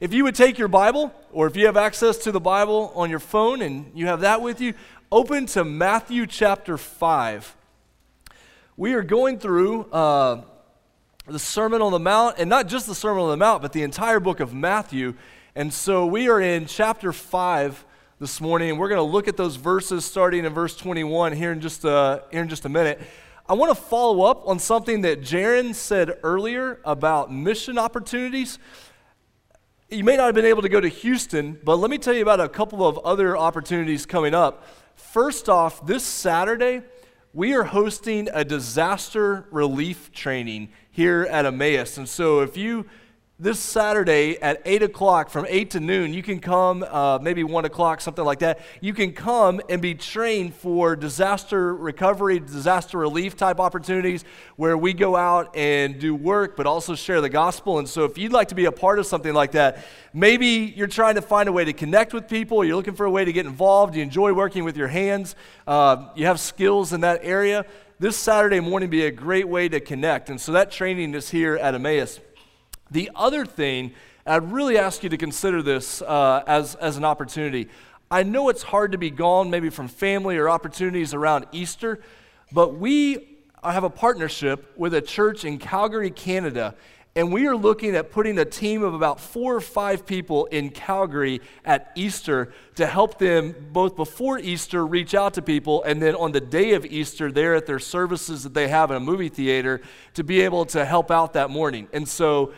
If you would take your Bible, or if you have access to the Bible on your phone and you have that with you, open to Matthew chapter 5. We are going through uh, the Sermon on the Mount, and not just the Sermon on the Mount, but the entire book of Matthew. And so we are in chapter 5 this morning, and we're going to look at those verses starting in verse 21 here in just a, here in just a minute. I want to follow up on something that Jaron said earlier about mission opportunities. You may not have been able to go to Houston, but let me tell you about a couple of other opportunities coming up. First off, this Saturday, we are hosting a disaster relief training here at Emmaus. And so if you this Saturday at 8 o'clock, from 8 to noon, you can come, uh, maybe 1 o'clock, something like that. You can come and be trained for disaster recovery, disaster relief type opportunities where we go out and do work, but also share the gospel. And so, if you'd like to be a part of something like that, maybe you're trying to find a way to connect with people, you're looking for a way to get involved, you enjoy working with your hands, uh, you have skills in that area. This Saturday morning be a great way to connect. And so, that training is here at Emmaus. The other thing, I'd really ask you to consider this uh, as, as an opportunity. I know it's hard to be gone, maybe from family or opportunities around Easter, but we have a partnership with a church in Calgary, Canada, and we are looking at putting a team of about four or five people in Calgary at Easter to help them both before Easter reach out to people and then on the day of Easter, there at their services that they have in a movie theater, to be able to help out that morning. And so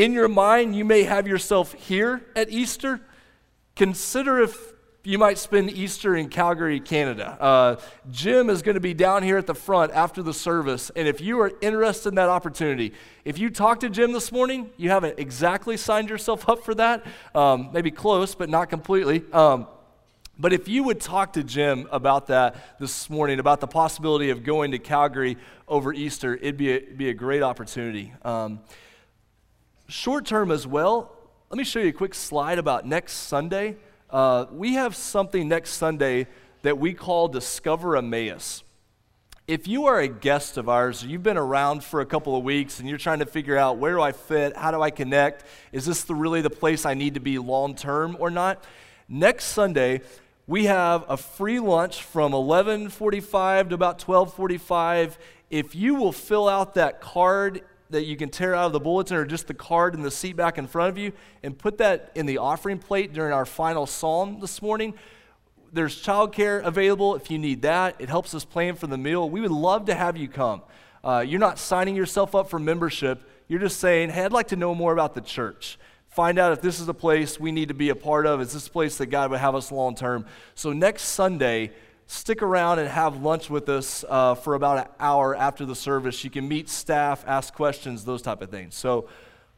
in your mind, you may have yourself here at Easter. Consider if you might spend Easter in Calgary, Canada. Uh, Jim is going to be down here at the front after the service. And if you are interested in that opportunity, if you talked to Jim this morning, you haven't exactly signed yourself up for that. Um, maybe close, but not completely. Um, but if you would talk to Jim about that this morning, about the possibility of going to Calgary over Easter, it'd be a, be a great opportunity. Um, Short term as well, let me show you a quick slide about next Sunday. Uh, we have something next Sunday that we call Discover Emmaus. If you are a guest of ours, you've been around for a couple of weeks and you're trying to figure out where do I fit, how do I connect, is this the, really the place I need to be long term or not? Next Sunday, we have a free lunch from 11:45 to about 12:45. If you will fill out that card that you can tear out of the bulletin or just the card in the seat back in front of you and put that in the offering plate during our final psalm this morning. There's childcare available if you need that. It helps us plan for the meal. We would love to have you come. Uh, you're not signing yourself up for membership. You're just saying, hey, I'd like to know more about the church. Find out if this is a place we need to be a part of. Is this a place that God would have us long term? So next Sunday, stick around and have lunch with us uh, for about an hour after the service. You can meet staff, ask questions, those type of things. So,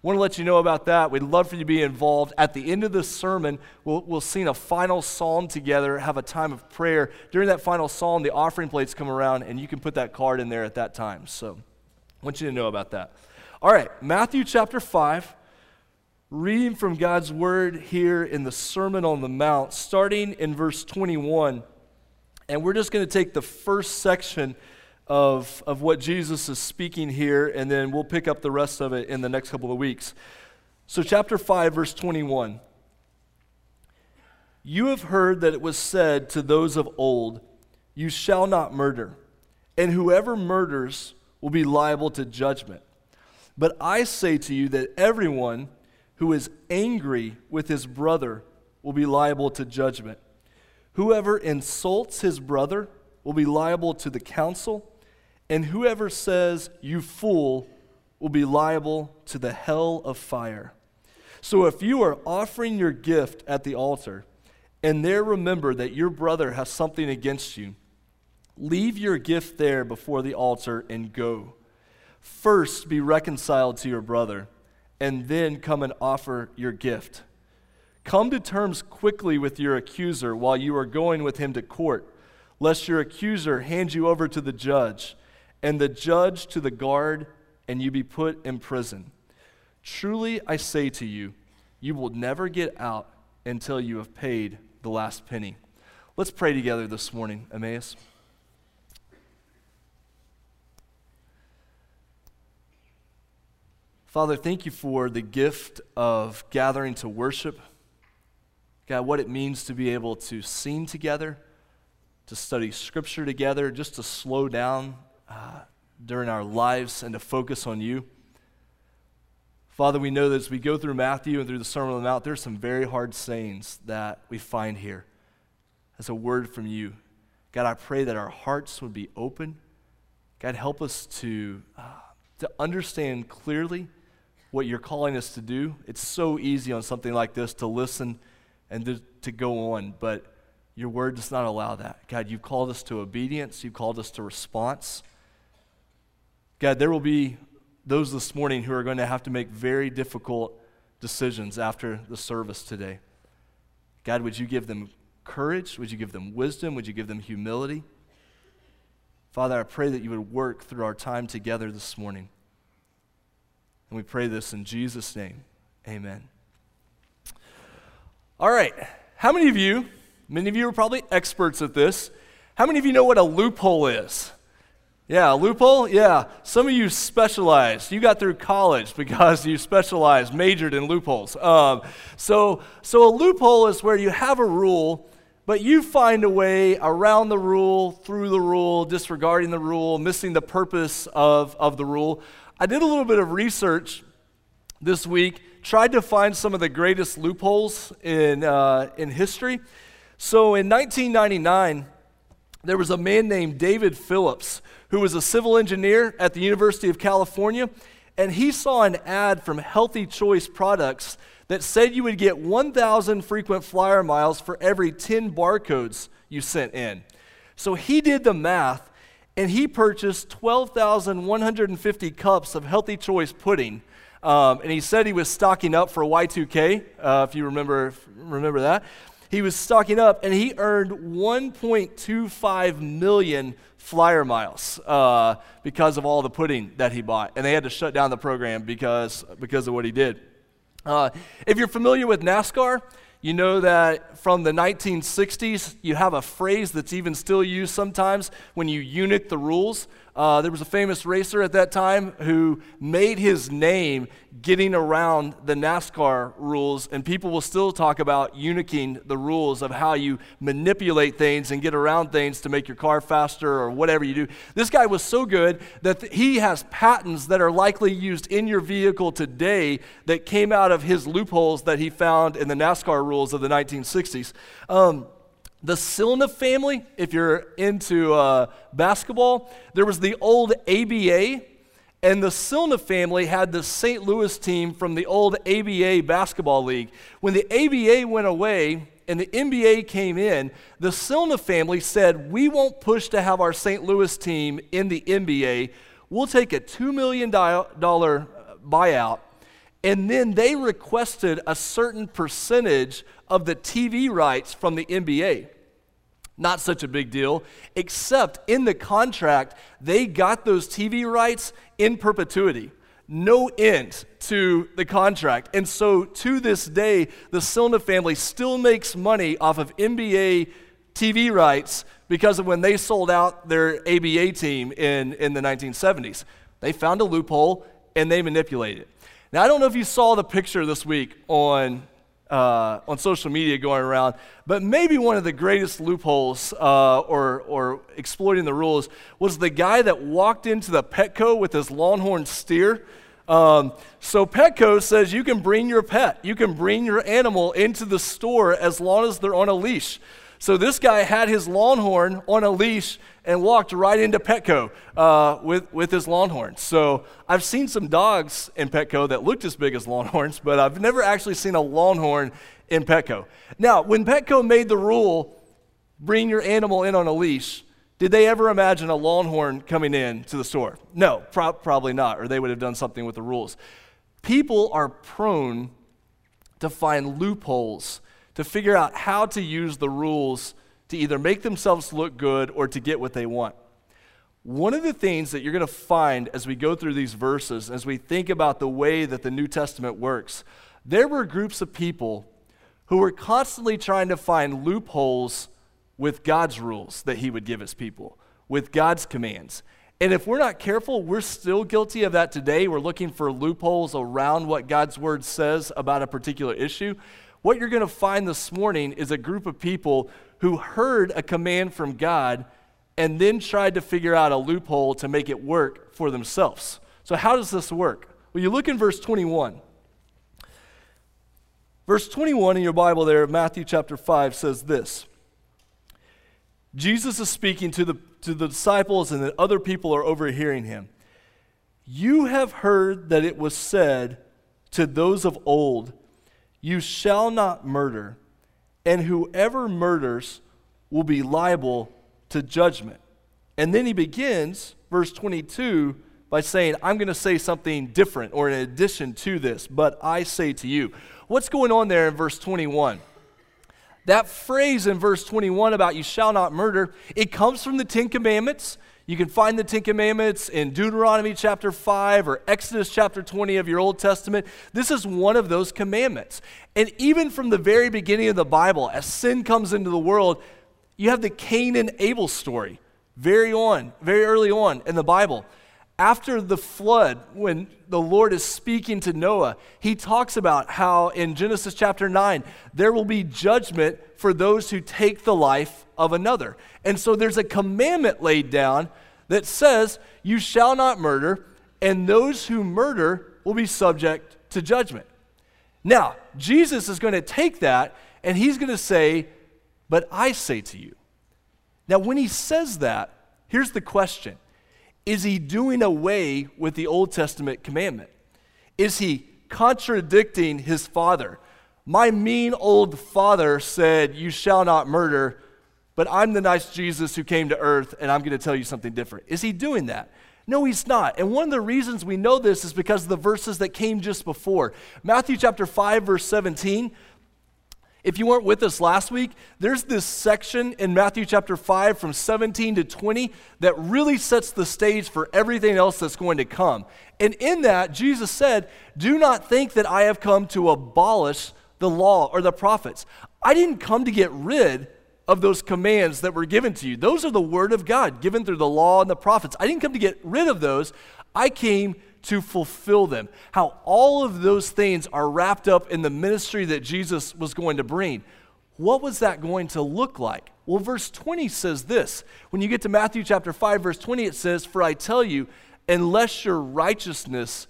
want to let you know about that. We'd love for you to be involved. At the end of this sermon, we'll, we'll sing a final psalm together, have a time of prayer. During that final psalm, the offering plates come around, and you can put that card in there at that time. So, I want you to know about that. All right, Matthew chapter 5 reading from God's word here in the Sermon on the Mount, starting in verse 21. And we're just going to take the first section of, of what Jesus is speaking here, and then we'll pick up the rest of it in the next couple of weeks. So, chapter 5, verse 21. You have heard that it was said to those of old, You shall not murder, and whoever murders will be liable to judgment. But I say to you that everyone who is angry with his brother will be liable to judgment. Whoever insults his brother will be liable to the council, and whoever says, You fool, will be liable to the hell of fire. So if you are offering your gift at the altar, and there remember that your brother has something against you, leave your gift there before the altar and go. First be reconciled to your brother, and then come and offer your gift. Come to terms quickly with your accuser while you are going with him to court, lest your accuser hand you over to the judge, and the judge to the guard, and you be put in prison. Truly, I say to you, you will never get out until you have paid the last penny. Let's pray together this morning, Emmaus. Father, thank you for the gift of gathering to worship. God, what it means to be able to sing together, to study scripture together, just to slow down uh, during our lives and to focus on you. Father, we know that as we go through Matthew and through the Sermon on the Mount, there's some very hard sayings that we find here as a word from you. God, I pray that our hearts would be open. God, help us to, uh, to understand clearly what you're calling us to do. It's so easy on something like this to listen and to, to go on, but your word does not allow that. God, you've called us to obedience, you've called us to response. God, there will be those this morning who are going to have to make very difficult decisions after the service today. God, would you give them courage? Would you give them wisdom? Would you give them humility? Father, I pray that you would work through our time together this morning. And we pray this in Jesus' name. Amen. All right. How many of you, many of you are probably experts at this, how many of you know what a loophole is? Yeah, a loophole? Yeah. Some of you specialized. You got through college because you specialized, majored in loopholes. Um, so, so a loophole is where you have a rule, but you find a way around the rule, through the rule, disregarding the rule, missing the purpose of, of the rule. I did a little bit of research this week, tried to find some of the greatest loopholes in, uh, in history. So in 1999, there was a man named David Phillips who was a civil engineer at the University of California, and he saw an ad from Healthy Choice Products that said you would get 1,000 frequent flyer miles for every 10 barcodes you sent in. So he did the math and he purchased 12,150 cups of Healthy Choice pudding. Um, and he said he was stocking up for Y2K, uh, if you remember, remember that. He was stocking up, and he earned 1.25 million flyer miles uh, because of all the pudding that he bought. And they had to shut down the program because, because of what he did. Uh, if you're familiar with NASCAR, you know that from the 1960s, you have a phrase that's even still used sometimes when you Yunick the rules. Uh, there was a famous racer at that time who made his name getting around the NASCAR rules, and people will still talk about Yunicking the rules of how you manipulate things and get around things to make your car faster or whatever you do. This guy was so good that th- he has patents that are likely used in your vehicle today that came out of his loopholes that he found in the NASCAR rules of the 1960s. Um, the Silna family, if you're into uh, basketball, there was the old ABA, and the Silna family had the St. Louis team from the old ABA basketball league. When the ABA went away and the NBA came in, the Silna family said, We won't push to have our St. Louis team in the NBA. We'll take a $2 million buyout. And then they requested a certain percentage of the TV rights from the NBA. Not such a big deal, except in the contract, they got those TV rights in perpetuity. No end to the contract. And so to this day, the Silna family still makes money off of NBA TV rights because of when they sold out their ABA team in, in the 1970s. They found a loophole and they manipulated it. Now, I don't know if you saw the picture this week on uh, on social media going around. But maybe one of the greatest loopholes uh, or, or exploiting the rules was the guy that walked into the Petco with his longhorn steer. Um, so Petco says you can bring your pet, you can bring your animal into the store as long as they're on a leash. So this guy had his longhorn on a leash and walked right into Petco uh, with, with his longhorn. So I've seen some dogs in Petco that looked as big as longhorns, but I've never actually seen a longhorn in Petco. Now, when Petco made the rule, bring your animal in on a leash, did they ever imagine a longhorn coming in to the store? No, pro- probably not, or they would have done something with the rules. People are prone to find loopholes to figure out how to use the rules to either make themselves look good or to get what they want. One of the things that you're going to find as we go through these verses, as we think about the way that the New Testament works, there were groups of people who were constantly trying to find loopholes with God's rules that He would give His people, with God's commands. And if we're not careful, we're still guilty of that today. We're looking for loopholes around what God's word says about a particular issue. What you're going to find this morning is a group of people who heard a command from God and then tried to figure out a loophole to make it work for themselves. So, how does this work? Well, you look in verse 21. Verse 21 in your Bible there, Matthew chapter 5, says this Jesus is speaking to the, to the disciples, and then other people are overhearing him. You have heard that it was said to those of old, You shall not murder, and whoever murders will be liable to judgment. And then he begins, verse 22, by saying, I'm going to say something different or in addition to this, but I say to you. What's going on there in verse 21? That phrase in verse 21 about you shall not murder, it comes from the Ten Commandments. You can find the Ten Commandments in Deuteronomy chapter 5 or Exodus chapter 20 of your Old Testament. This is one of those commandments. And even from the very beginning of the Bible, as sin comes into the world, you have the Cain and Abel story very on, very early on in the Bible after the flood, when the Lord is speaking to Noah, he talks about how in Genesis chapter 9, there will be judgment for those who take the life of another. And so there's a commandment laid down that says, You shall not murder, and those who murder will be subject to judgment. Now, Jesus is going to take that and he's going to say, But I say to you. Now, when he says that, here's the question is he doing away with the Old Testament commandment? Is he contradicting his father? My mean old father said, You shall not murder, but I'm the nice Jesus who came to earth and I'm going to tell you something different. Is he doing that? No, he's not. And one of the reasons we know this is because of the verses that came just before. Matthew chapter 5, verse 17 if you weren't with us last week, there's this section in Matthew chapter 5 from 17 to 20 that really sets the stage for everything else that's going to come. And in that, Jesus said, Do not think that I have come to abolish the law or the prophets. I didn't come to get rid of those commands that were given to you. Those are the word of God given through the law and the prophets. I didn't come to get rid of those. I came to fulfill them. How all of those things are wrapped up in the ministry that Jesus was going to bring. What was that going to look like? Well, verse 20 says this. When you get to Matthew chapter 5, verse 20, it says, For I tell you, unless your righteousness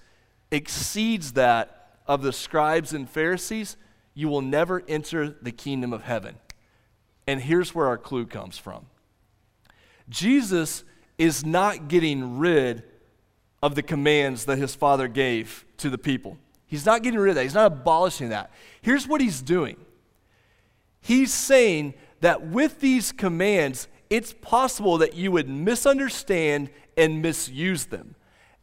exceeds that of the scribes and Pharisees, you will never enter the kingdom of heaven. And here's where our clue comes from Jesus is not getting rid of the commands that his father gave to the people. He's not getting rid of that, he's not abolishing that. Here's what he's doing he's saying that with these commands, it's possible that you would misunderstand and misuse them.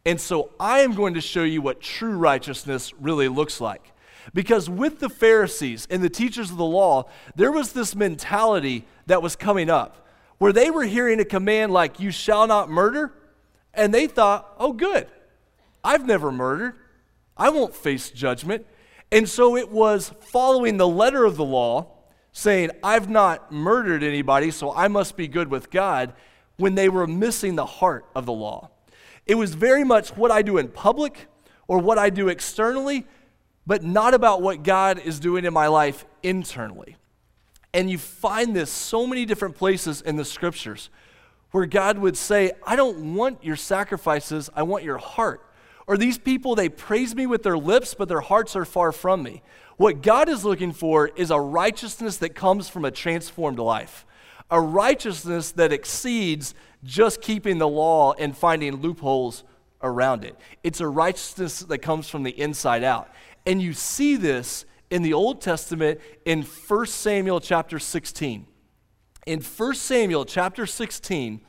And so I am going to show you what true righteousness really looks like. Because with the Pharisees and the teachers of the law, there was this mentality that was coming up where they were hearing a command like, You shall not murder, and they thought, oh, good, I've never murdered. I won't face judgment. And so it was following the letter of the law, saying, I've not murdered anybody, so I must be good with God, when they were missing the heart of the law. It was very much what I do in public or what I do externally, but not about what God is doing in my life internally. And you find this so many different places in the scriptures where God would say, I don't want your sacrifices, I want your heart. Or these people, they praise me with their lips, but their hearts are far from me. What God is looking for is a righteousness that comes from a transformed life, a righteousness that exceeds just keeping the law and finding loopholes around it. It's a righteousness that comes from the inside out. And you see this in the Old Testament in 1 Samuel chapter 16 in 1 Samuel chapter 16,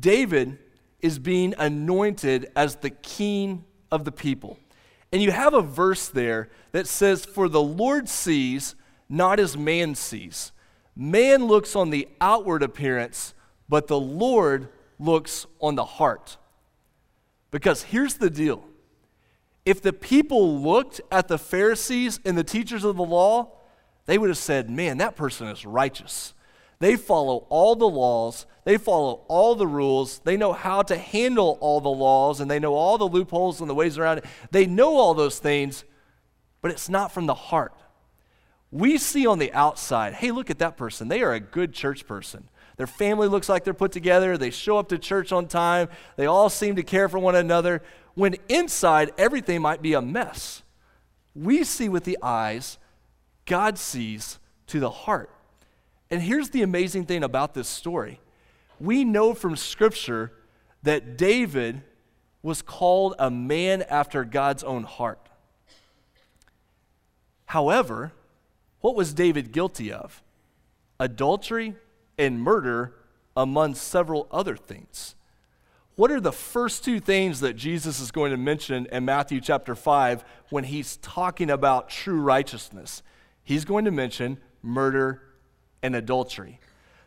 David is being anointed as the king of the people. And you have a verse there that says, For the Lord sees not as man sees. Man looks on the outward appearance, but the Lord looks on the heart. Because here's the deal if the people looked at the Pharisees and the teachers of the law, they would have said, Man, that person is righteous. They follow all the laws, they follow all the rules, they know how to handle all the laws, and they know all the loopholes and the ways around it. They know all those things, but it's not from the heart. We see on the outside, hey, look at that person. They are a good church person. Their family looks like they're put together. They show up to church on time. They all seem to care for one another. When inside, everything might be a mess. We see with the eyes, God sees to the heart. And here's the amazing thing about this story we know from Scripture that David was called a man after God's own heart. However, what was David guilty of? Adultery and murder, among several other things. What are the first two things that Jesus is going to mention in Matthew chapter 5 when he's talking about true righteousness? He's going to mention murder and adultery.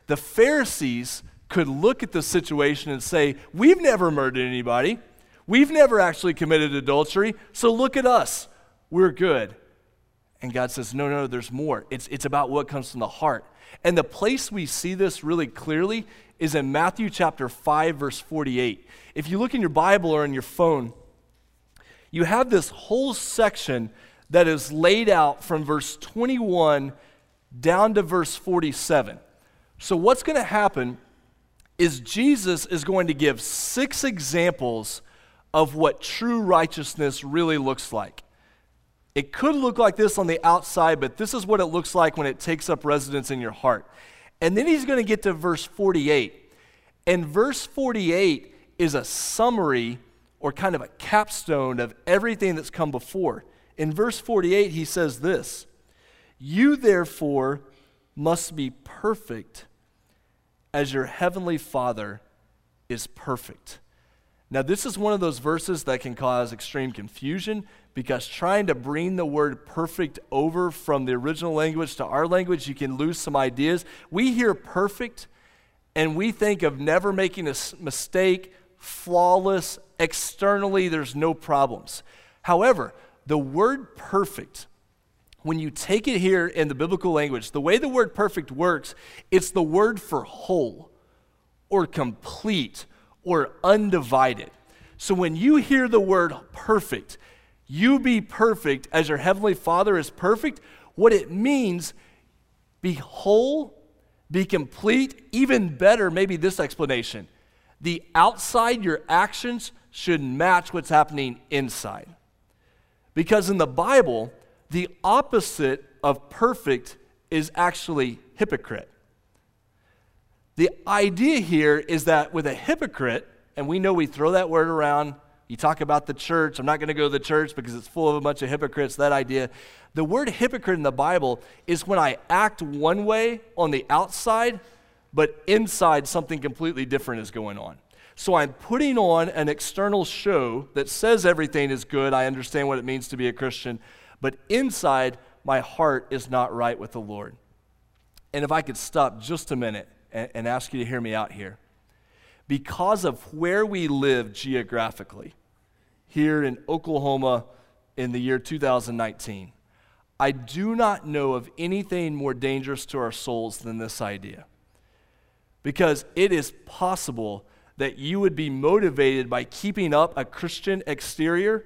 The Pharisees could look at the situation and say, We've never murdered anybody. We've never actually committed adultery. So look at us. We're good. And God says, No, no, there's more. It's, it's about what comes from the heart. And the place we see this really clearly is in Matthew chapter 5, verse 48. If you look in your Bible or on your phone, you have this whole section that is laid out from verse 21 down to verse 47. So, what's going to happen is Jesus is going to give six examples of what true righteousness really looks like. It could look like this on the outside, but this is what it looks like when it takes up residence in your heart. And then he's going to get to verse 48. And verse 48 is a summary or kind of a capstone of everything that's come before. In verse 48, he says this You therefore must be perfect as your heavenly Father is perfect. Now, this is one of those verses that can cause extreme confusion because trying to bring the word perfect over from the original language to our language, you can lose some ideas. We hear perfect and we think of never making a mistake, flawless, externally, there's no problems. However, the word perfect, when you take it here in the biblical language, the way the word perfect works, it's the word for whole or complete or undivided. So when you hear the word perfect, you be perfect as your heavenly Father is perfect, what it means, be whole, be complete, even better, maybe this explanation. The outside, your actions should match what's happening inside. Because in the Bible, the opposite of perfect is actually hypocrite. The idea here is that with a hypocrite, and we know we throw that word around, you talk about the church. I'm not going to go to the church because it's full of a bunch of hypocrites, that idea. The word hypocrite in the Bible is when I act one way on the outside, but inside something completely different is going on. So I'm putting on an external show that says everything is good. I understand what it means to be a Christian, but inside, my heart is not right with the Lord. And if I could stop just a minute and, and ask you to hear me out here. Because of where we live geographically, here in Oklahoma in the year 2019, I do not know of anything more dangerous to our souls than this idea. Because it is possible that you would be motivated by keeping up a Christian exterior.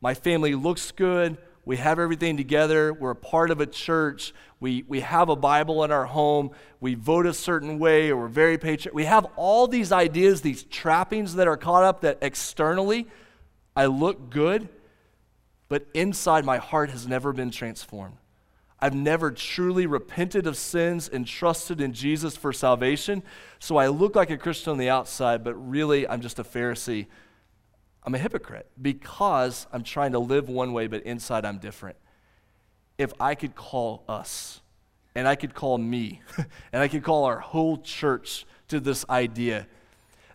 My family looks good. We have everything together. We're a part of a church. We, we have a Bible in our home. We vote a certain way, or we're very patriotic. We have all these ideas, these trappings that are caught up that externally I look good, but inside my heart has never been transformed. I've never truly repented of sins and trusted in Jesus for salvation. So I look like a Christian on the outside, but really I'm just a Pharisee. I'm a hypocrite because I'm trying to live one way, but inside I'm different. If I could call us, and I could call me, and I could call our whole church to this idea,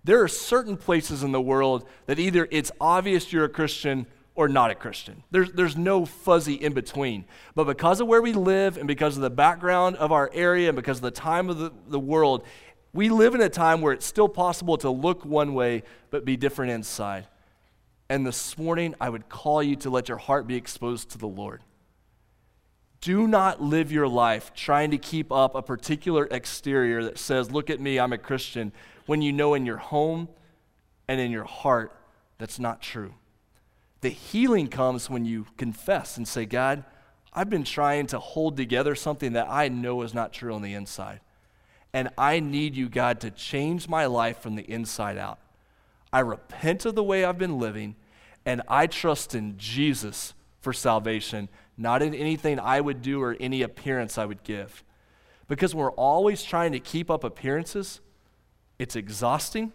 there are certain places in the world that either it's obvious you're a Christian or not a Christian. There's, there's no fuzzy in between. But because of where we live and because of the background of our area and because of the time of the, the world, we live in a time where it's still possible to look one way but be different inside. And this morning, I would call you to let your heart be exposed to the Lord. Do not live your life trying to keep up a particular exterior that says, Look at me, I'm a Christian, when you know in your home and in your heart that's not true. The healing comes when you confess and say, God, I've been trying to hold together something that I know is not true on the inside. And I need you, God, to change my life from the inside out. I repent of the way I've been living, and I trust in Jesus for salvation, not in anything I would do or any appearance I would give. Because we're always trying to keep up appearances, it's exhausting.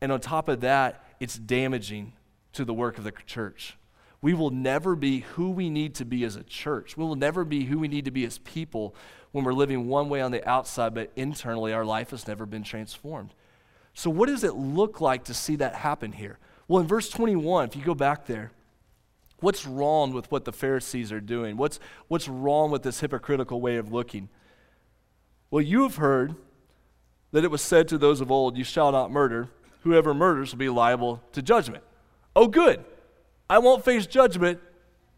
And on top of that, it's damaging to the work of the church. We will never be who we need to be as a church. We will never be who we need to be as people when we're living one way on the outside, but internally our life has never been transformed. So, what does it look like to see that happen here? Well, in verse 21, if you go back there, what's wrong with what the Pharisees are doing? What's, what's wrong with this hypocritical way of looking? Well, you have heard that it was said to those of old, You shall not murder. Whoever murders will be liable to judgment. Oh, good. I won't face judgment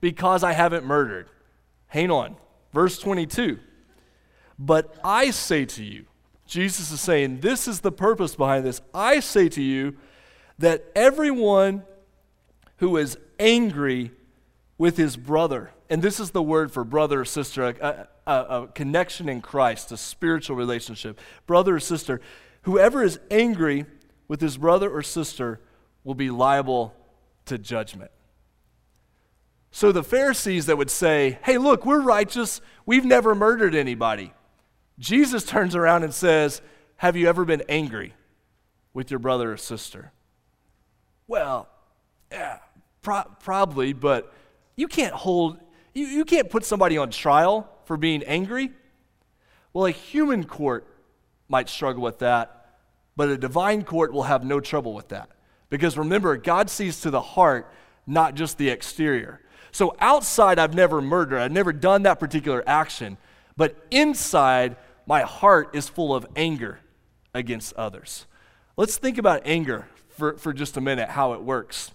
because I haven't murdered. Hang on. Verse 22. But I say to you, Jesus is saying, this is the purpose behind this. I say to you that everyone who is angry with his brother, and this is the word for brother or sister, a, a, a connection in Christ, a spiritual relationship, brother or sister, whoever is angry with his brother or sister will be liable to judgment. So the Pharisees that would say, hey, look, we're righteous, we've never murdered anybody. Jesus turns around and says, have you ever been angry with your brother or sister? Well, yeah, pro- probably, but you can't hold, you, you can't put somebody on trial for being angry. Well, a human court might struggle with that, but a divine court will have no trouble with that. Because remember, God sees to the heart, not just the exterior. So outside, I've never murdered, I've never done that particular action. But inside, my heart is full of anger against others. Let's think about anger for, for just a minute, how it works.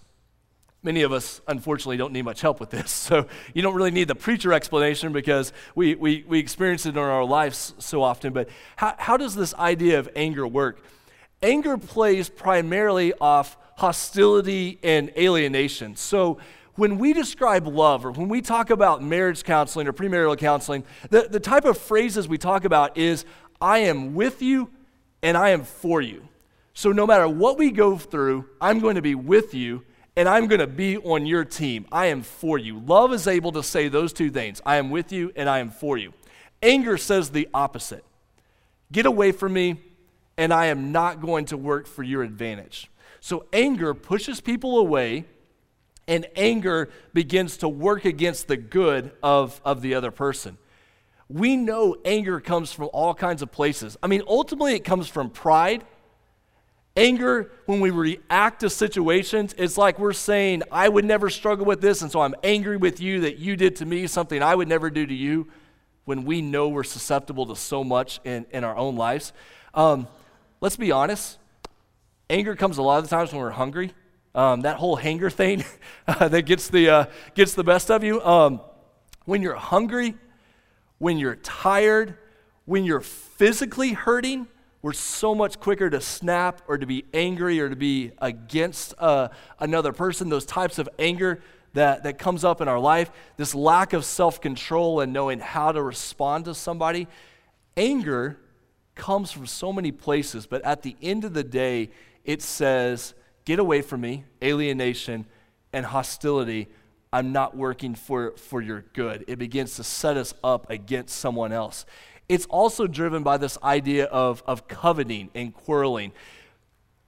Many of us, unfortunately, don't need much help with this. So you don't really need the preacher explanation because we, we, we experience it in our lives so often. But how, how does this idea of anger work? Anger plays primarily off hostility and alienation. So when we describe love or when we talk about marriage counseling or premarital counseling, the, the type of phrases we talk about is, I am with you and I am for you. So no matter what we go through, I'm going to be with you and I'm going to be on your team. I am for you. Love is able to say those two things I am with you and I am for you. Anger says the opposite get away from me, and I am not going to work for your advantage. So anger pushes people away and anger begins to work against the good of, of the other person. We know anger comes from all kinds of places. I mean, ultimately, it comes from pride. Anger, when we react to situations, it's like we're saying, I would never struggle with this, and so I'm angry with you that you did to me something I would never do to you when we know we're susceptible to so much in, in our own lives. Um, let's be honest, anger comes a lot of the times when we're hungry. Um, that whole hanger thing that gets the, uh, gets the best of you. Um, when you're hungry, when you're tired, when you're physically hurting, we're so much quicker to snap or to be angry or to be against uh, another person. Those types of anger that, that comes up in our life, this lack of self control and knowing how to respond to somebody. Anger comes from so many places, but at the end of the day, it says, Get away from me, alienation and hostility. I'm not working for, for your good. It begins to set us up against someone else. It's also driven by this idea of, of coveting and quarreling.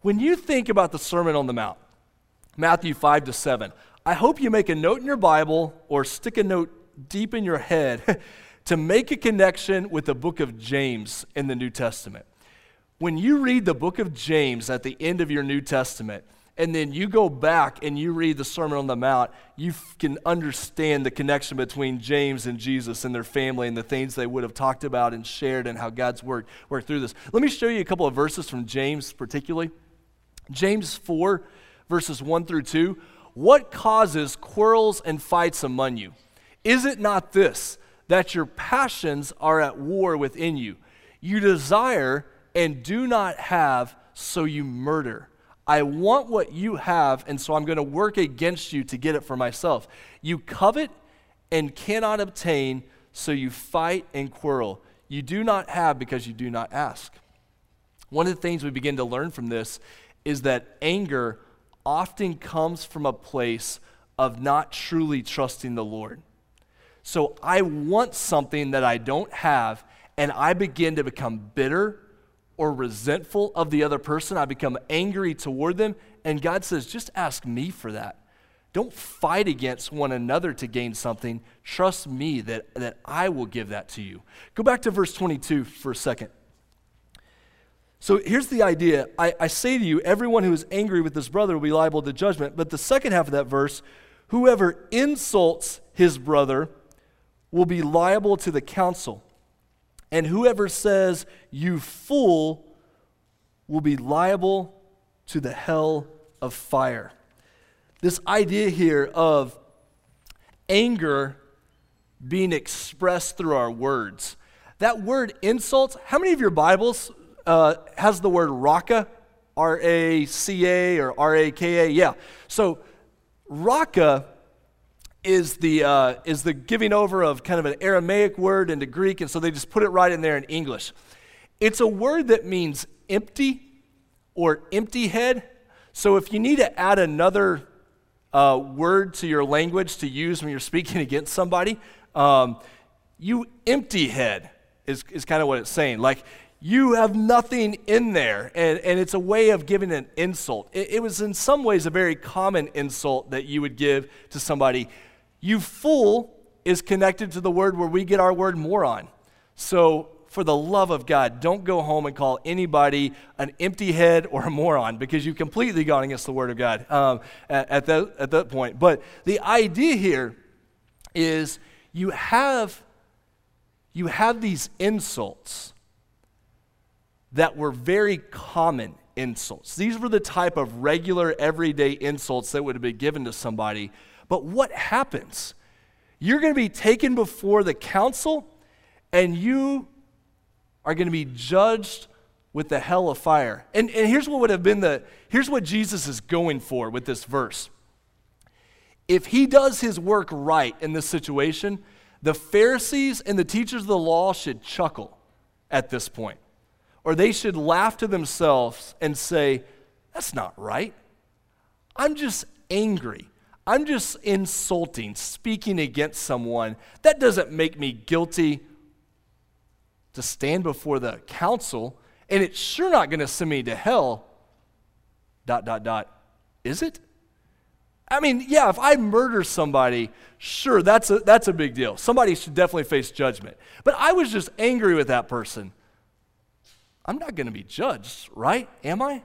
When you think about the Sermon on the Mount, Matthew 5 to 7, I hope you make a note in your Bible or stick a note deep in your head to make a connection with the book of James in the New Testament. When you read the book of James at the end of your New Testament, and then you go back and you read the Sermon on the Mount, you can understand the connection between James and Jesus and their family and the things they would have talked about and shared and how God's work worked through this. Let me show you a couple of verses from James, particularly. James 4, verses 1 through 2. What causes quarrels and fights among you? Is it not this, that your passions are at war within you? You desire and do not have, so you murder. I want what you have, and so I'm going to work against you to get it for myself. You covet and cannot obtain, so you fight and quarrel. You do not have because you do not ask. One of the things we begin to learn from this is that anger often comes from a place of not truly trusting the Lord. So I want something that I don't have, and I begin to become bitter or resentful of the other person. I become angry toward them. And God says, just ask me for that. Don't fight against one another to gain something. Trust me that, that I will give that to you. Go back to verse 22 for a second. So here's the idea I, I say to you, everyone who is angry with his brother will be liable to judgment. But the second half of that verse, whoever insults his brother will be liable to the council. And whoever says, You fool, will be liable to the hell of fire. This idea here of anger being expressed through our words. That word insults, how many of your Bibles uh, has the word raka? R A C A or R A K A? Yeah. So, raka is the, uh, is the giving over of kind of an Aramaic word into Greek, and so they just put it right in there in English. It's a word that means empty or empty head. So if you need to add another uh, word to your language to use when you're speaking against somebody, um, you empty head is, is kind of what it's saying. Like you have nothing in there. And, and it's a way of giving an insult. It, it was in some ways a very common insult that you would give to somebody you fool is connected to the word where we get our word moron. So, for the love of God, don't go home and call anybody an empty head or a moron because you've completely gone against the word of God um, at, at, that, at that point. But the idea here is you have, you have these insults that were very common insults. These were the type of regular, everyday insults that would have been given to somebody but what happens? You're going to be taken before the council, and you are going to be judged with the hell of fire. And, and here's what would have been the here's what Jesus is going for with this verse. If he does his work right in this situation, the Pharisees and the teachers of the law should chuckle at this point. Or they should laugh to themselves and say, That's not right. I'm just angry. I'm just insulting, speaking against someone. That doesn't make me guilty to stand before the council, and it's sure not going to send me to hell. Dot, dot, dot. Is it? I mean, yeah, if I murder somebody, sure, that's a, that's a big deal. Somebody should definitely face judgment. But I was just angry with that person. I'm not going to be judged, right? Am I?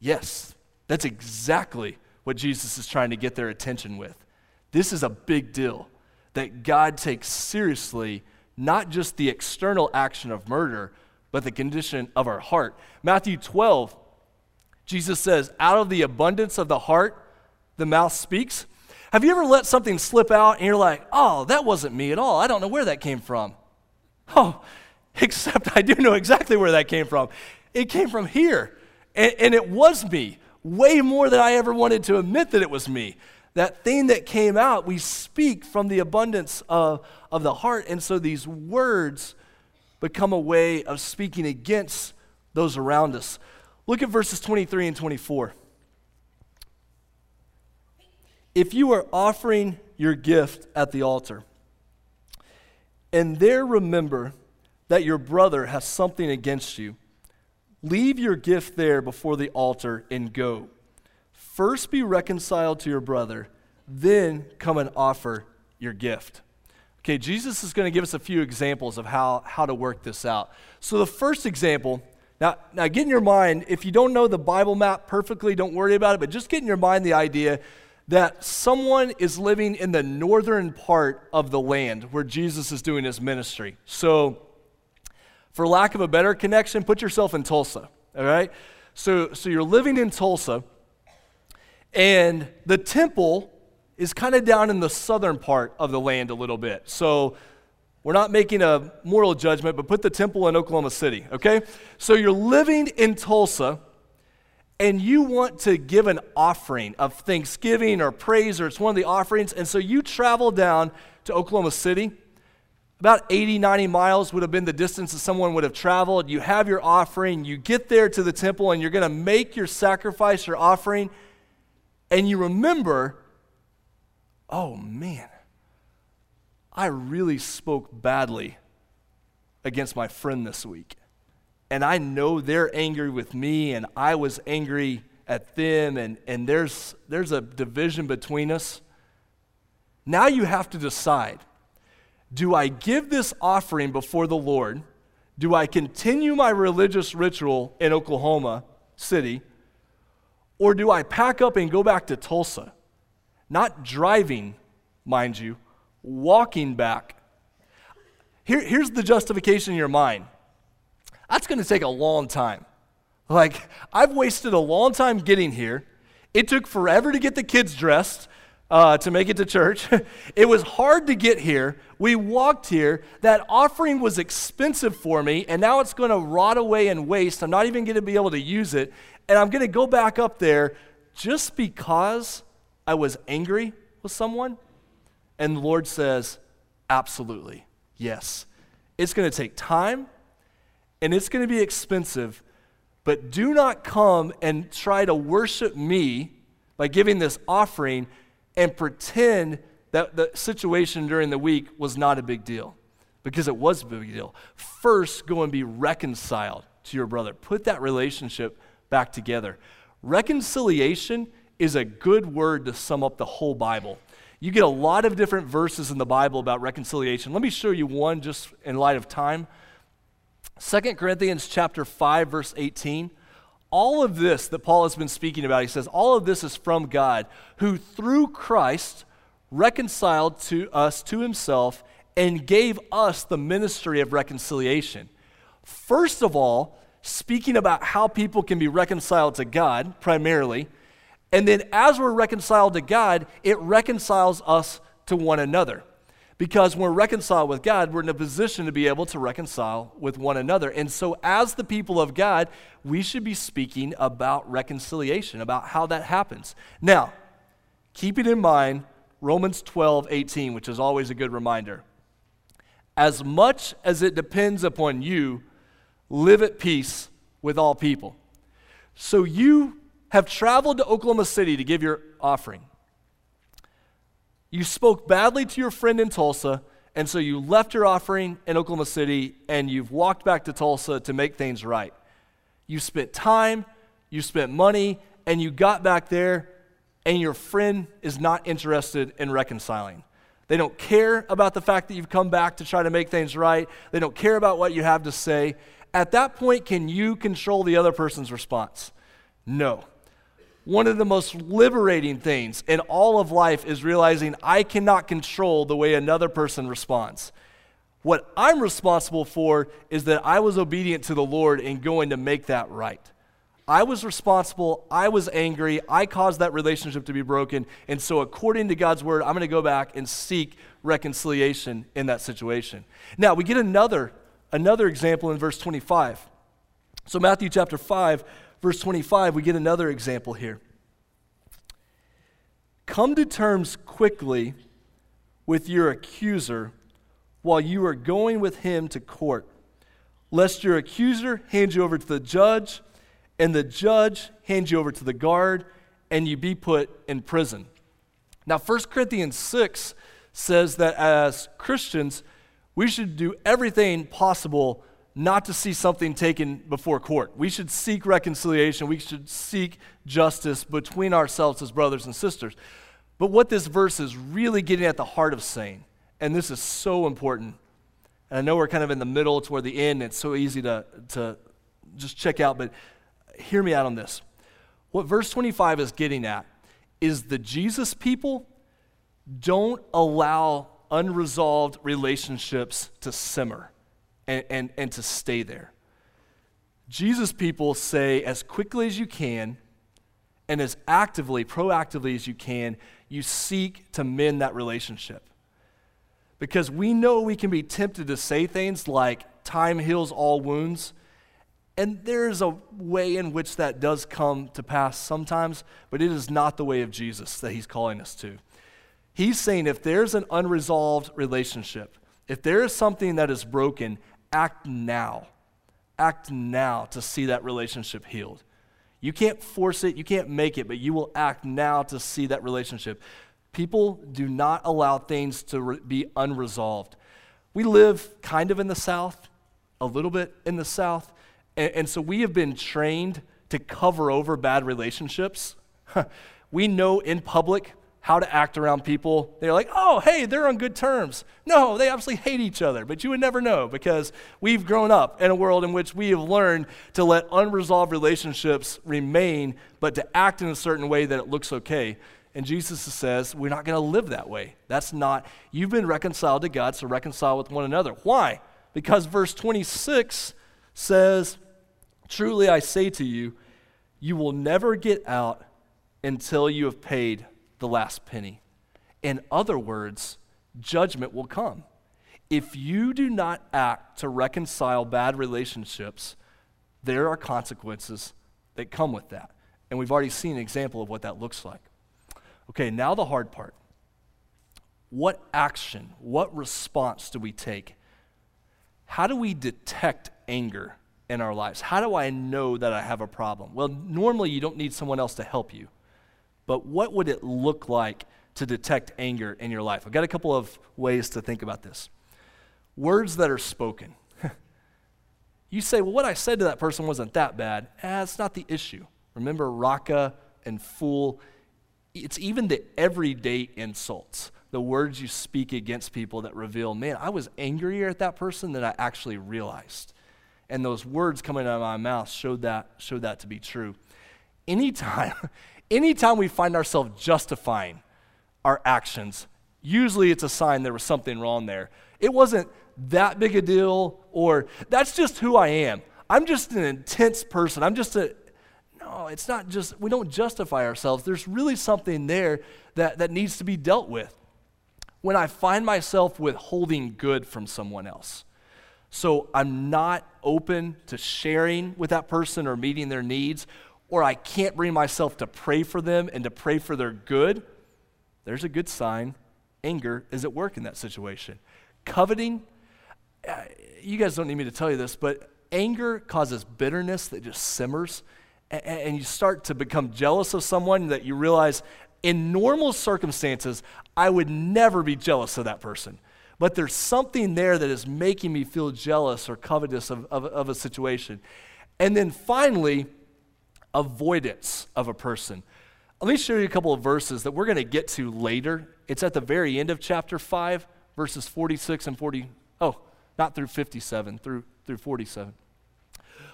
Yes, that's exactly what Jesus is trying to get their attention with. This is a big deal that God takes seriously not just the external action of murder, but the condition of our heart. Matthew 12, Jesus says, Out of the abundance of the heart, the mouth speaks. Have you ever let something slip out and you're like, oh, that wasn't me at all? I don't know where that came from. Oh, except I do know exactly where that came from. It came from here, and, and it was me way more than I ever wanted to admit that it was me. That thing that came out, we speak from the abundance of, of the heart. And so these words become a way of speaking against those around us. Look at verses 23 and 24. If you are offering your gift at the altar, and there remember that your brother has something against you, Leave your gift there before the altar and go. First be reconciled to your brother, then come and offer your gift. Okay, Jesus is going to give us a few examples of how, how to work this out. So, the first example, now, now get in your mind, if you don't know the Bible map perfectly, don't worry about it, but just get in your mind the idea that someone is living in the northern part of the land where Jesus is doing his ministry. So, for lack of a better connection, put yourself in Tulsa, all right? So, so you're living in Tulsa, and the temple is kind of down in the southern part of the land a little bit. So we're not making a moral judgment, but put the temple in Oklahoma City, okay? So you're living in Tulsa and you want to give an offering of thanksgiving or praise, or it's one of the offerings, and so you travel down to Oklahoma City. About 80, 90 miles would have been the distance that someone would have traveled. You have your offering, you get there to the temple, and you're going to make your sacrifice, your offering, and you remember, oh man, I really spoke badly against my friend this week. And I know they're angry with me, and I was angry at them, and, and there's, there's a division between us. Now you have to decide do I give this offering before the Lord? Do I continue my religious ritual in Oklahoma City? Or do I pack up and go back to Tulsa? Not driving, mind you, walking back. Here, here's the justification in your mind that's going to take a long time. Like, I've wasted a long time getting here. It took forever to get the kids dressed uh, to make it to church. it was hard to get here. We walked here. That offering was expensive for me, and now it's going to rot away and waste. I'm not even going to be able to use it. And I'm going to go back up there just because I was angry with someone. And the Lord says, absolutely, yes. It's going to take time and it's going to be expensive, but do not come and try to worship me by giving this offering and pretend that the situation during the week was not a big deal because it was a big deal. First, go and be reconciled to your brother. Put that relationship back together. Reconciliation is a good word to sum up the whole Bible. You get a lot of different verses in the Bible about reconciliation. Let me show you one just in light of time. 2 Corinthians chapter 5 verse 18 all of this that Paul has been speaking about, he says, all of this is from God, who through Christ reconciled to us to himself and gave us the ministry of reconciliation. First of all, speaking about how people can be reconciled to God primarily, and then as we're reconciled to God, it reconciles us to one another. Because when we're reconciled with God, we're in a position to be able to reconcile with one another. And so, as the people of God, we should be speaking about reconciliation, about how that happens. Now, keeping in mind Romans 12, 18, which is always a good reminder. As much as it depends upon you, live at peace with all people. So, you have traveled to Oklahoma City to give your offering. You spoke badly to your friend in Tulsa, and so you left your offering in Oklahoma City and you've walked back to Tulsa to make things right. You spent time, you spent money, and you got back there, and your friend is not interested in reconciling. They don't care about the fact that you've come back to try to make things right. They don't care about what you have to say. At that point, can you control the other person's response? No one of the most liberating things in all of life is realizing I cannot control the way another person responds. What I'm responsible for is that I was obedient to the Lord in going to make that right. I was responsible. I was angry. I caused that relationship to be broken. And so, according to God's word, I'm going to go back and seek reconciliation in that situation. Now, we get another, another example in verse 25. So, Matthew chapter 5, verse 25, we get another example here. Come to terms quickly with your accuser while you are going with him to court, lest your accuser hand you over to the judge, and the judge hand you over to the guard, and you be put in prison. Now, 1 Corinthians 6 says that as Christians, we should do everything possible not to see something taken before court. We should seek reconciliation. We should seek justice between ourselves as brothers and sisters. But what this verse is really getting at the heart of saying, and this is so important, and I know we're kind of in the middle toward the end, it's so easy to, to just check out, but hear me out on this. What verse 25 is getting at is the Jesus people don't allow unresolved relationships to simmer and, and, and to stay there. Jesus people say, as quickly as you can and as actively, proactively as you can, you seek to mend that relationship. Because we know we can be tempted to say things like, time heals all wounds. And there's a way in which that does come to pass sometimes, but it is not the way of Jesus that he's calling us to. He's saying if there's an unresolved relationship, if there is something that is broken, act now. Act now to see that relationship healed. You can't force it, you can't make it, but you will act now to see that relationship. People do not allow things to re- be unresolved. We live kind of in the South, a little bit in the South, and, and so we have been trained to cover over bad relationships. we know in public how to act around people. They're like, oh, hey, they're on good terms. No, they absolutely hate each other, but you would never know because we've grown up in a world in which we have learned to let unresolved relationships remain, but to act in a certain way that it looks okay. And Jesus says, we're not going to live that way. That's not, you've been reconciled to God, so reconcile with one another. Why? Because verse 26 says, Truly I say to you, you will never get out until you have paid the last penny. In other words, judgment will come. If you do not act to reconcile bad relationships, there are consequences that come with that. And we've already seen an example of what that looks like. Okay, now the hard part. What action, what response do we take? How do we detect anger in our lives? How do I know that I have a problem? Well, normally you don't need someone else to help you but what would it look like to detect anger in your life? I've got a couple of ways to think about this. Words that are spoken. you say, well, what I said to that person wasn't that bad. Eh, it's not the issue. Remember Raca and fool? It's even the everyday insults, the words you speak against people that reveal, man, I was angrier at that person than I actually realized. And those words coming out of my mouth showed that, showed that to be true. Anytime, anytime we find ourselves justifying our actions, usually it's a sign there was something wrong there. It wasn't that big a deal, or that's just who I am. I'm just an intense person. I'm just a. No, it's not just, we don't justify ourselves. There's really something there that, that needs to be dealt with. When I find myself withholding good from someone else. So I'm not open to sharing with that person or meeting their needs, or I can't bring myself to pray for them and to pray for their good, there's a good sign. Anger is at work in that situation. Coveting, uh, you guys don't need me to tell you this, but anger causes bitterness that just simmers, and, you start to become jealous of someone that you realize in normal circumstances, I would never be jealous of that person. But there's something there that is making me feel jealous or covetous of, of, of a situation. And then finally, avoidance of a person. Let me show you a couple of verses that we're going to get to later. It's at the very end of chapter 5, verses 46 and 40. Oh, not through 57, through, through 47.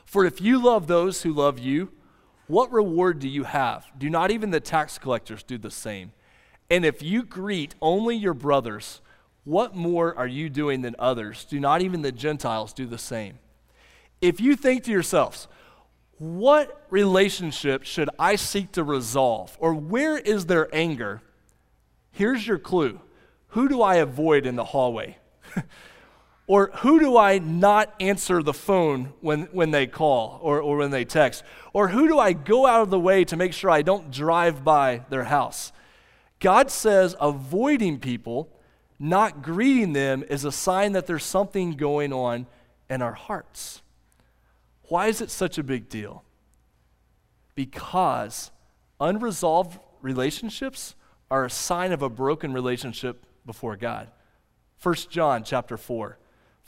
For if you love those who love you, what reward do you have? Do not even the tax collectors do the same? And if you greet only your brothers, what more are you doing than others? Do not even the Gentiles do the same? If you think to yourselves, what relationship should I seek to resolve? Or where is their anger? Here's your clue Who do I avoid in the hallway? or who do I not answer the phone when, when they call or, or when they text? Or who do I go out of the way to make sure I don't drive by their house? God says avoiding people, not greeting them, is a sign that there's something going on in our hearts. Why is it such a big deal? Because unresolved relationships are a sign of a broken relationship before God. 1 John chapter 4.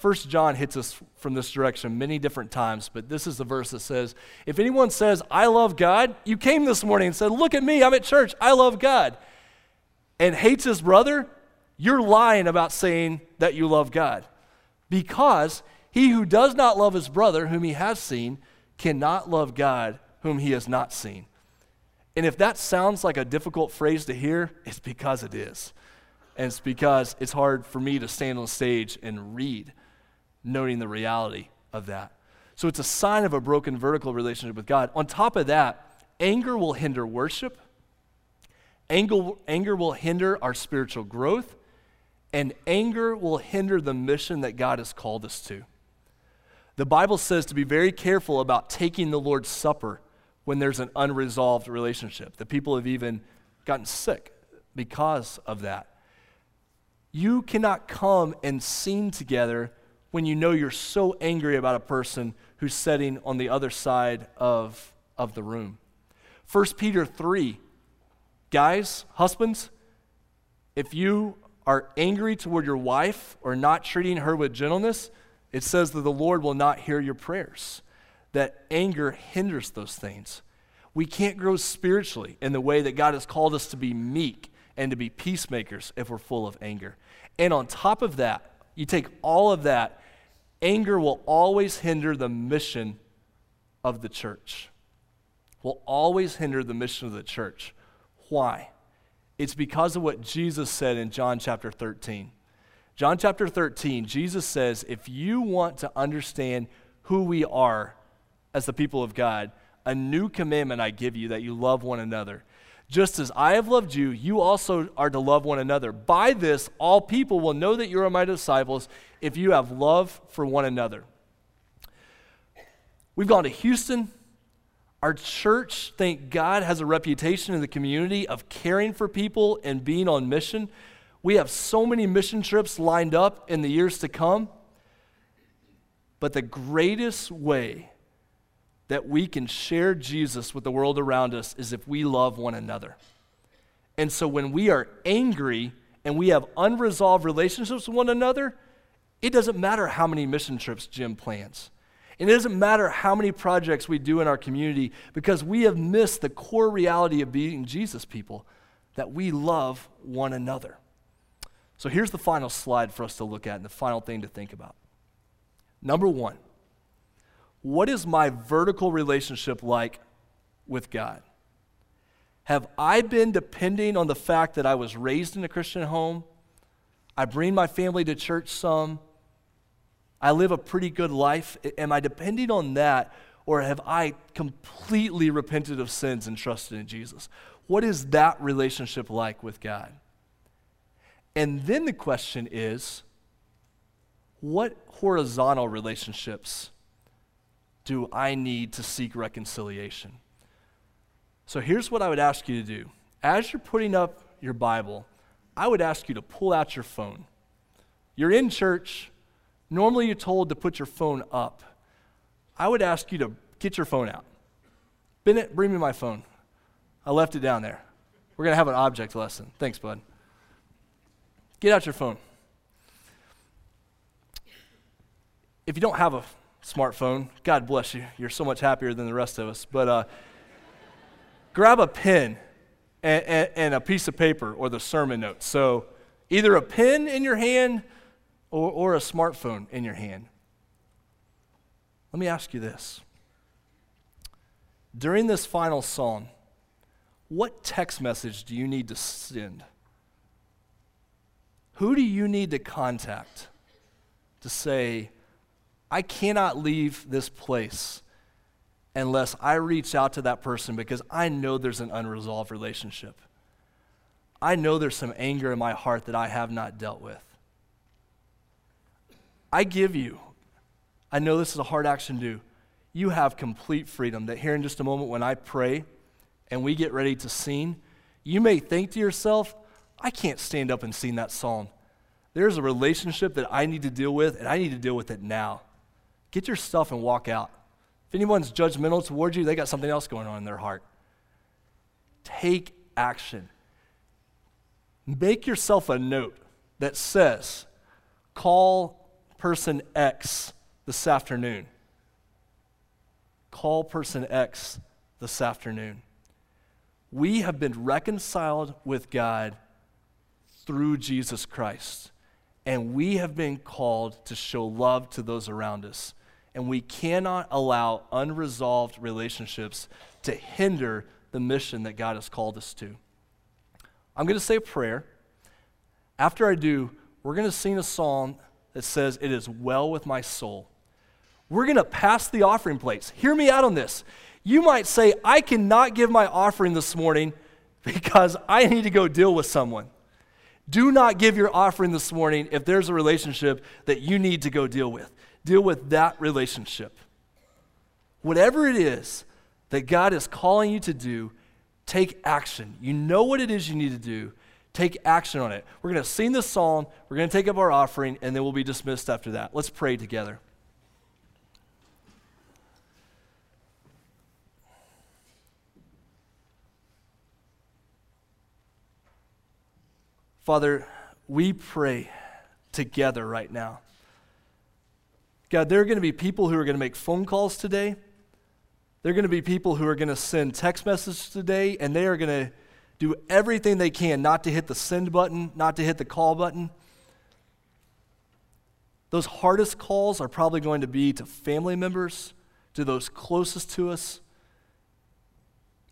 1 John hits us from this direction many different times, but this is the verse that says, If anyone says, I love God, you came this morning and said, Look at me, I'm at church, I love God, and hates his brother, you're lying about saying that you love God. Because he who does not love his brother, whom he has seen, cannot love God, whom he has not seen. And if that sounds like a difficult phrase to hear, it's because it is. And it's because it's hard for me to stand on stage and read, noting the reality of that. So it's a sign of a broken vertical relationship with God. On top of that, anger will hinder worship, Anger, anger will hinder our spiritual growth, and anger will hinder the mission that God has called us to. The Bible says to be very careful about taking the Lord's Supper when there's an unresolved relationship. The people have even gotten sick because of that. You cannot come and sing together when you know you're so angry about a person who's sitting on the other side of, of the room. 1 Peter 3 Guys, husbands, if you are angry toward your wife or not treating her with gentleness, it says that the Lord will not hear your prayers. That anger hinders those things. We can't grow spiritually in the way that God has called us to be meek and to be peacemakers if we're full of anger. And on top of that, you take all of that, anger will always hinder the mission of the church. Will always hinder the mission of the church. Why? It's because of what Jesus said in John chapter 13. John chapter 13, Jesus says, if you want to understand who we are as the people of God, a new commandment I give you that you love one another. Just as I have loved you, you also are to love one another. By this, all people will know that you are my disciples if you have love for one another. We've gone to Houston, our church, thank God, has a reputation in the community of caring for people and being on mission. We have so many mission trips lined up in the years to come. But the greatest way that we can share Jesus with the world around us is if we love one another. And so when we are angry and we have unresolved relationships with one another, it doesn't matter how many mission trips Jim plans. And it doesn't matter how many projects we do in our community because we have missed the core reality of being Jesus people that we love one another. So here's the final slide for us to look at and the final thing to think about. Number one, what is my vertical relationship like with God? Have I been depending on the fact that I was raised in a Christian home? I bring my family to church some. I live a pretty good life. Am I depending on that, or have I completely repented of sins and trusted in Jesus? What is that relationship like with God? And then the question is what horizontal relationships do I need to seek reconciliation? So here's what I would ask you to do. As you're putting up your Bible, I would ask you to pull out your phone. You're in church, Normally, you're told to put your phone up. I would ask you to get your phone out. Bennett, bring me my phone. I left it down there. We're going to have an object lesson. Thanks, bud. Get out your phone. If you don't have a smartphone, God bless you. You're so much happier than the rest of us. But uh, grab a pen and, and, and a piece of paper or the sermon notes. So either a pen in your hand or, or a smartphone in your hand. Let me ask you this. During this final psalm, what text message do you need to send? Who do you need to contact to say, I cannot leave this place unless I reach out to that person because I know there's an unresolved relationship? I know there's some anger in my heart that I have not dealt with. I give you, I know this is a hard action to do. You have complete freedom that here in just a moment when I pray and we get ready to sing, you may think to yourself, I can't stand up and sing that song. There's a relationship that I need to deal with, and I need to deal with it now. Get your stuff and walk out. If anyone's judgmental towards you, they got something else going on in their heart. Take action. Make yourself a note that says, call person X this afternoon. Call person X this afternoon. We have been reconciled with God through Jesus Christ, and we have been called to show love to those around us. And we cannot allow unresolved relationships to hinder the mission that God has called us to. I'm going to say a prayer. After I do, we're going to sing a song that says, It is well with my soul. We're going to pass the offering plates. Hear me out on this. You might say, I cannot give my offering this morning because I need to go deal with someone. Do not give your offering this morning if there's a relationship that you need to go deal with. Deal with that relationship. Whatever it is that God is calling you to do, take action. You know what it is you need to do. Take action on it. We're going to sing this song, we're going to take up our offering, and then we'll be dismissed after that. Let's pray together. Father, we pray together right now. God, there are going to be people who are going to make phone calls today. There are going to be people who are going to send text messages today, and they are going to do everything they can not to hit the send button, not to hit the call button. Those hardest calls are probably going to be to family members, to those closest to us.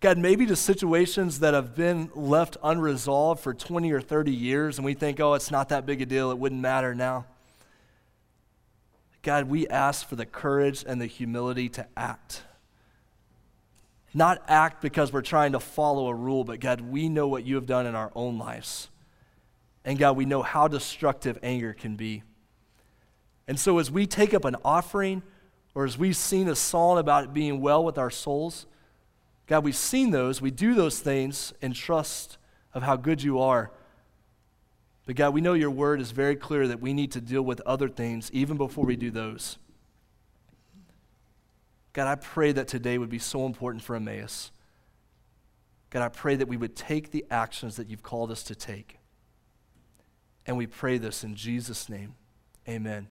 God, maybe to situations that have been left unresolved for 20 or 30 years, and we think, oh, it's not that big a deal, it wouldn't matter now. God, we ask for the courage and the humility to act. Not act because we're trying to follow a rule, but God, we know what you have done in our own lives. And God, we know how destructive anger can be. And so as we take up an offering, or as we've seen a song about it being well with our souls, God, we've seen those, we do those things in trust of how good you are. But God, we know your word is very clear that we need to deal with other things even before we do those. God, I pray that today would be so important for Emmaus. God, I pray that we would take the actions that you've called us to take. And we pray this in Jesus' name. Amen.